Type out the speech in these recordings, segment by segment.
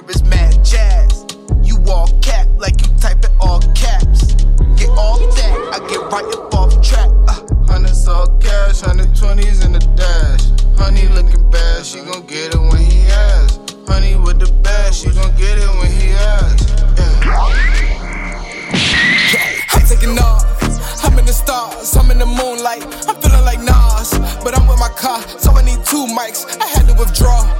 hear is mad jazz. You all cap like you type it all caps. Get all that, I get right up off track. Uh. Hundreds all cash, hundred twenties in the dash. Honey looking bad, she gon' get it when he asks. Honey with the bag, she gon' get it when he asks. Yeah. I'm taking off. I'm in the stars, I'm in the moonlight. I'm feeling like Nas, but I'm with my car, so I need two mics. I had to withdraw.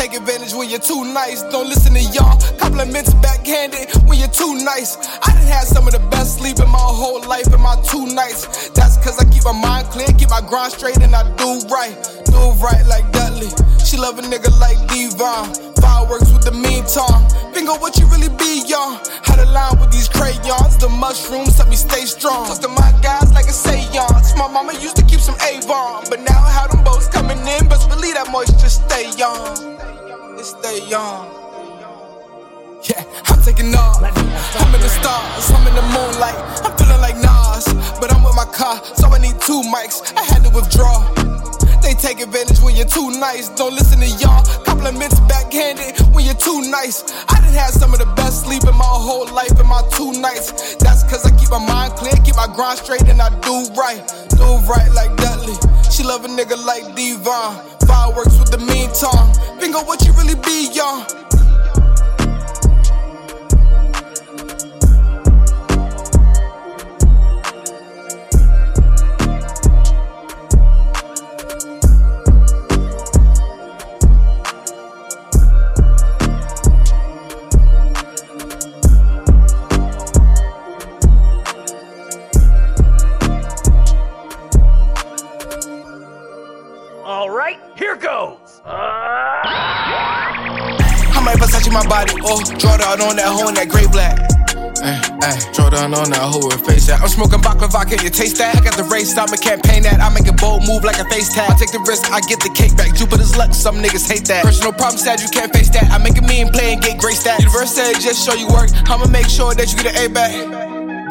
Take advantage when you're too nice. Don't listen to y'all. Compliments backhanded when you're too nice. I done had some of the best sleep in my whole life in my two nights. That's cause I keep my mind clear, keep my grind straight, and I do right. Do right like Dudley. She love a nigga like Devon. Fireworks with the meantime. Fingo, what you really be, y'all? How to line with these crayons. The mushrooms help me stay strong. Talk to my guys like a seance. My mama used to keep some Avon, but now how them boats coming in, best believe that moisture stay young. It stay young. Yeah, I'm taking off. I'm in the stars, I'm in the moonlight. I'm feeling like Nas, but I'm with my car, so I need two mics. I had to withdraw. They take advantage when you're too nice. Don't listen to y'all. Compliments backhanded when you're too nice. I done had some of the best sleep in my whole life in my two nights. That's cause I keep my mind clear, keep my grind straight, and I do right. Do right like Dudley. She love a nigga like Devon. Fireworks with the meantime. Fingo, what you really be, y'all? Oh, Jordan on that hoe in that gray black. Ay, ay, Jordan on that hoe with face that. I'm smoking baklava, can you taste that? I got the race, I'm a campaign that. I make a bold move like a face tag. I take the risk, I get the cake back. Jupiter's luck, some niggas hate that. Personal problem sad, you can't face that. I make a mean play and get great stat. Universe said just show you work. I'ma make sure that you get an A back.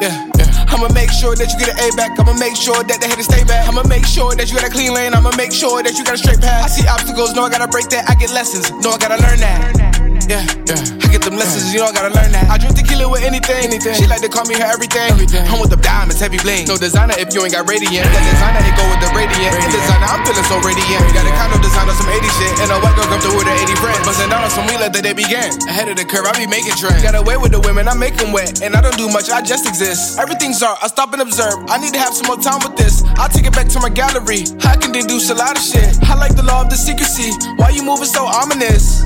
Yeah, yeah. I'ma make sure that you get an A back. I'ma make sure that the haters stay back. I'ma make sure that you got a clean lane. I'ma make sure that you got a straight path. I see obstacles, know I gotta break that. I get lessons, know I gotta learn that. Yeah, yeah. I get them lessons, you know I gotta learn that. I drink tequila with anything, anything. She like to call me her everything. everything. I'm with the diamonds, heavy bling. No designer if you ain't got radiant. That designer, it go with the radiant. radiant. designer, I'm feeling so radiant. Got a condo designer, some 80 shit. And a white girl come through with her 80 friends. Bustin' down on some we let the day begin. Ahead of the curve, I be making trends. Got away with the women, I make them wet. And I don't do much, I just exist. Everything's art, I stop and observe. I need to have some more time with this. I'll take it back to my gallery. I can deduce a lot of shit. I like the law of the secrecy. Why you moving so ominous?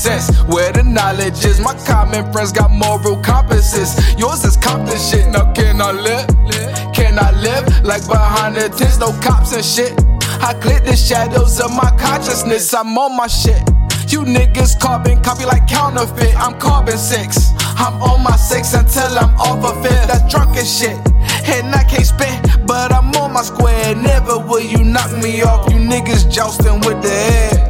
Sense. Where the knowledge is, my common friends got moral compasses. Yours is Compton shit. Now can I live? Can I live like behind the tents? No cops and shit. I clear the shadows of my consciousness. I'm on my shit. You niggas carbon copy like counterfeit. I'm carbon six. I'm on my six until I'm off of it. That's drunken shit. And I can't spit, but I'm on my square. Never will you knock me off. You niggas jousting with the head.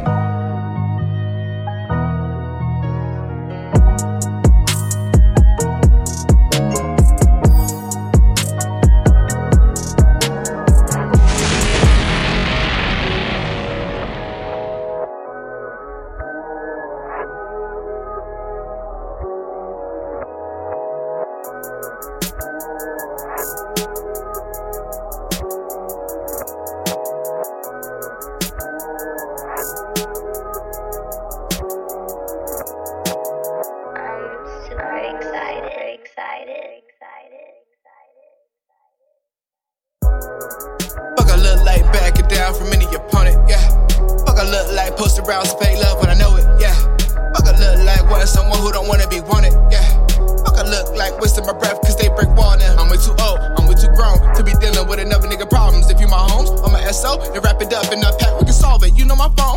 Post around some fake love when I know it, yeah. Fuck, I look like wanting someone who don't wanna be wanted, yeah. Fuck, I look like wasting my breath cause they break now. I'm way too old, I'm way too grown to be dealing with another nigga problems. If you my homes, I'm a SO, and wrap it up in a pack, we can solve it. You know my phone,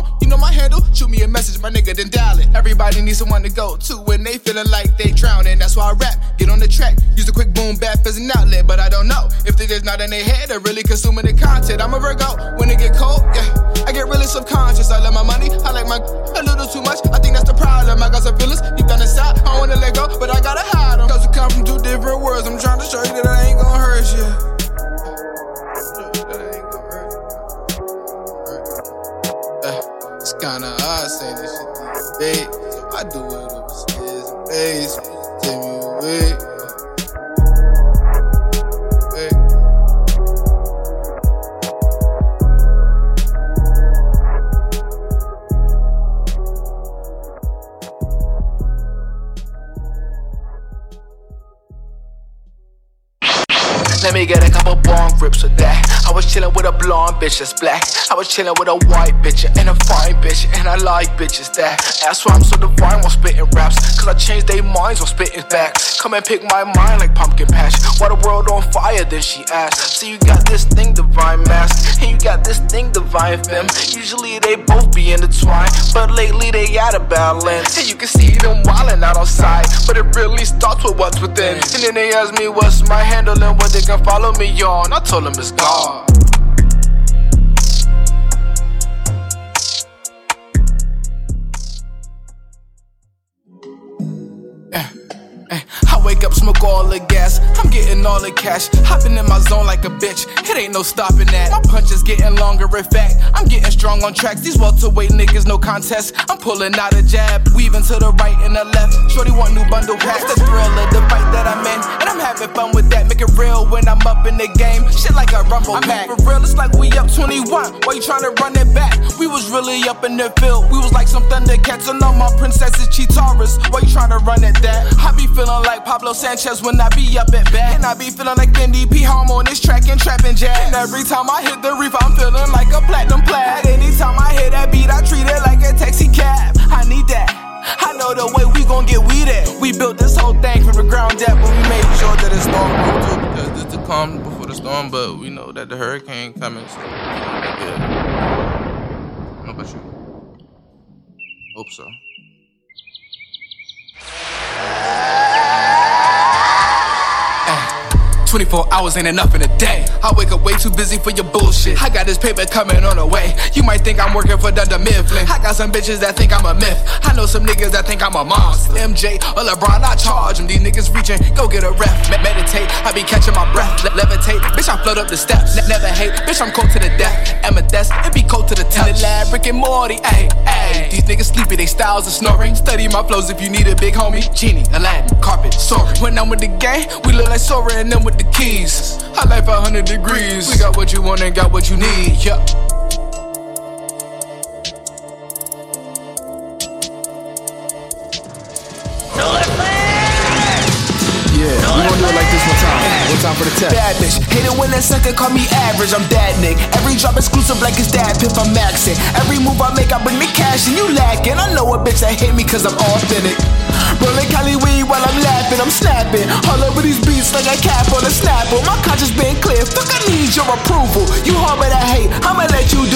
shoot me a message, my nigga, then dial it. Everybody needs someone to go to, and they feeling like they drowning. That's why I rap, get on the track. Use a quick boom bap as an outlet, but I don't know if they just not in their head or really consuming the content. I'm a Virgo when it get cold, yeah. I get really subconscious. I love my money, I like my a little too much. I think that's the problem. I got some feelings deep down inside. I wanna let go, but I gotta hide them. Cause we come from two different worlds. I'm trying to show you that I ain't gonna hurt you. Kinda odd saying this shit these days. So I do it upstairs basement. Let me get a couple bong rips of that. I was chillin' with a blonde bitch that's black. I was chillin' with a white bitch and a fine bitch, and I like bitches that. That's why I'm so divine while spittin' raps. Cause I change their minds while spittin' back. Come and pick my mind like pumpkin patch. Why the world on fire? Then she asked. So you got this thing, divine mask, this thing, divine femme. Usually they both be intertwined, but lately they out of balance. And you can see them wildin' out outside, but it really starts with what's within. And then they ask me what's my handle and what they can follow me on. I told them it's God. I wake up, smoke all the gas. I'm getting all the cash. Hopping in my zone like a bitch. It ain't no stopping that. My punches getting longer, in fact. I'm getting strong on tracks. These welterweight niggas, no contest. I'm pulling out a jab, weaving to the right and the left. Shorty want new bundle packs. The thrill of the fight that I'm in. And I'm having fun with that. Make it real when I'm up in the game. Shit like a rumble pack. For real, it's like we up 21. Why you trying to run it back? We was really up in the field. We was like some Thundercats. And all my princesses, Cheetaras. Why you trying to run it that? I be feeling like Pablo Sanchez when I be up at bat. And I be feeling like NDP home on this track and trapping jazz. And every time I hit the reef, I'm feeling like a platinum plaid. Anytime I hit that beat, I treat it like a taxi cab. I need that. I know the way we gon' get weed at. We built this whole thing from the ground up, but we made sure that it's storm too. Because this the calm before the storm, but we know that the hurricane coming. So yeah. Know about you. Hope so. 24 hours ain't enough in a day. I wake up way too busy for your bullshit. I got this paper coming on the way. You might think I'm working for Dunder Mifflin. I got some bitches that think I'm a myth. I know some niggas that think I'm a monster. MJ or LeBron, I charge them. These niggas reaching, go get a ref. Me- meditate, I be catching my breath. Le- levitate, bitch, I float up the steps. Ne- never hate, bitch, I'm cold to the death. Amethyst, it be cold to the touch. In the lab, Rick and Morty, ayy, ayy. These niggas sleepy, they styles are snoring. Study my flows if you need a big homie. Genie, Aladdin, carpet, soaring. When I'm with the gang, we look like Sora and them with the keys. I like 500 degrees. We got what you want and got what you need. Yup. Yeah, like this one time. Time for the test. Bad bitch, hate it when that sucker call me average. I'm that Nick. Every drop exclusive like it's that pimp. I'm maxing. Every move I make, I bring the cash and you lacking. I know a bitch that hate me cause I'm authentic. Rolling Cali weed while I'm laughing, I'm snapping. All over these beats like a cap on a snapper. My conscience been clear. Fuck, I need your approval. You harbor that hate, I'ma let you do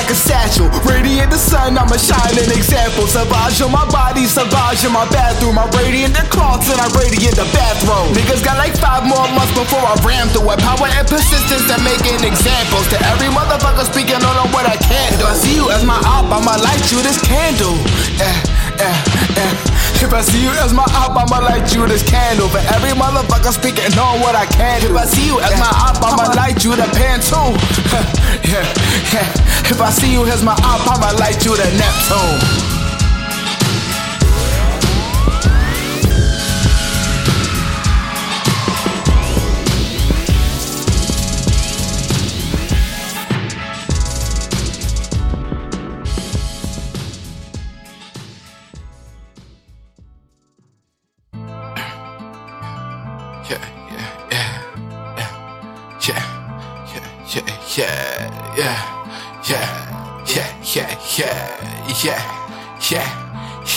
like a satchel. Radiate the sun, I'm a shining example. Savage on my body, savage in my bathroom. I radiant the cloths and I radiate the bathroom. Niggas got like five more months before I ram through it. Power and persistence that making examples to every motherfucker speaking on what I can't do. I see you as my op, I'ma light you this candle. Yeah, yeah, yeah. If I see you as my op, I'ma light you this candle. For every motherfucker speaking on what I can do. If I see you as my op, I'ma light you the pen too. yeah, yeah. If I see you as my op, I'ma light you the Neptune. Yeah,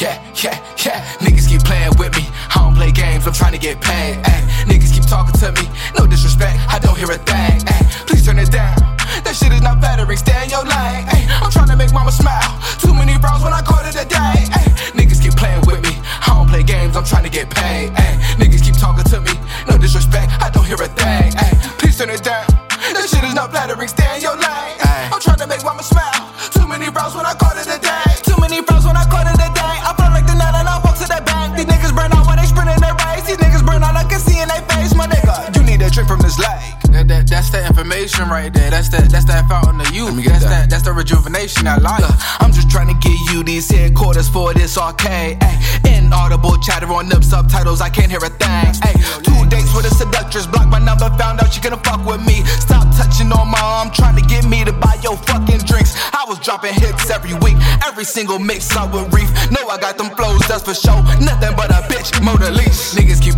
yeah, yeah, yeah. Niggas keep playing with me. I don't play games, I'm trying to get paid. Ay. Niggas keep talking to me. No disrespect, I don't hear a thing. Ay. Please turn it down. That shit is not flattering, stay in your lane. Ay. Eh. I'm trying to make mama smile. Too many bros when I call it a day. Ay. Niggas keep playing with me. I don't play games, I'm trying to get paid. Ay. Niggas keep talking to me. No disrespect, I don't hear a thing. Ay. Please turn it down. That shit is not flattering, stay in your lane. Ay. I'm trying to make mama smile. Venom right there. That's that. That's that fountain of youth. That's that. that. That's the rejuvenation I like. I'm just trying to get you these headquarters for this arcade. Ay. Inaudible chatter on them subtitles. I can't hear a thing. Ay. Two dates with a seductress. Blocked my number. Found out she gonna fuck with me. Stop touching on my arm. Trying to get me to buy your fucking drinks. I was dropping hits every week. Every single mix I would reef. Know I got them flows. That's for sure. Nothing but a bitch. Mona Lease. Niggas keep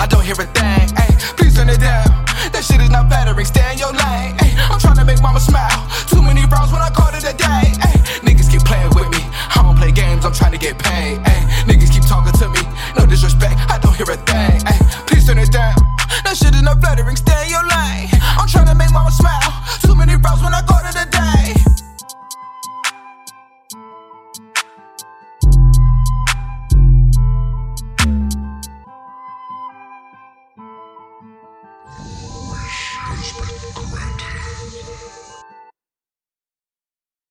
I don't hear a thing.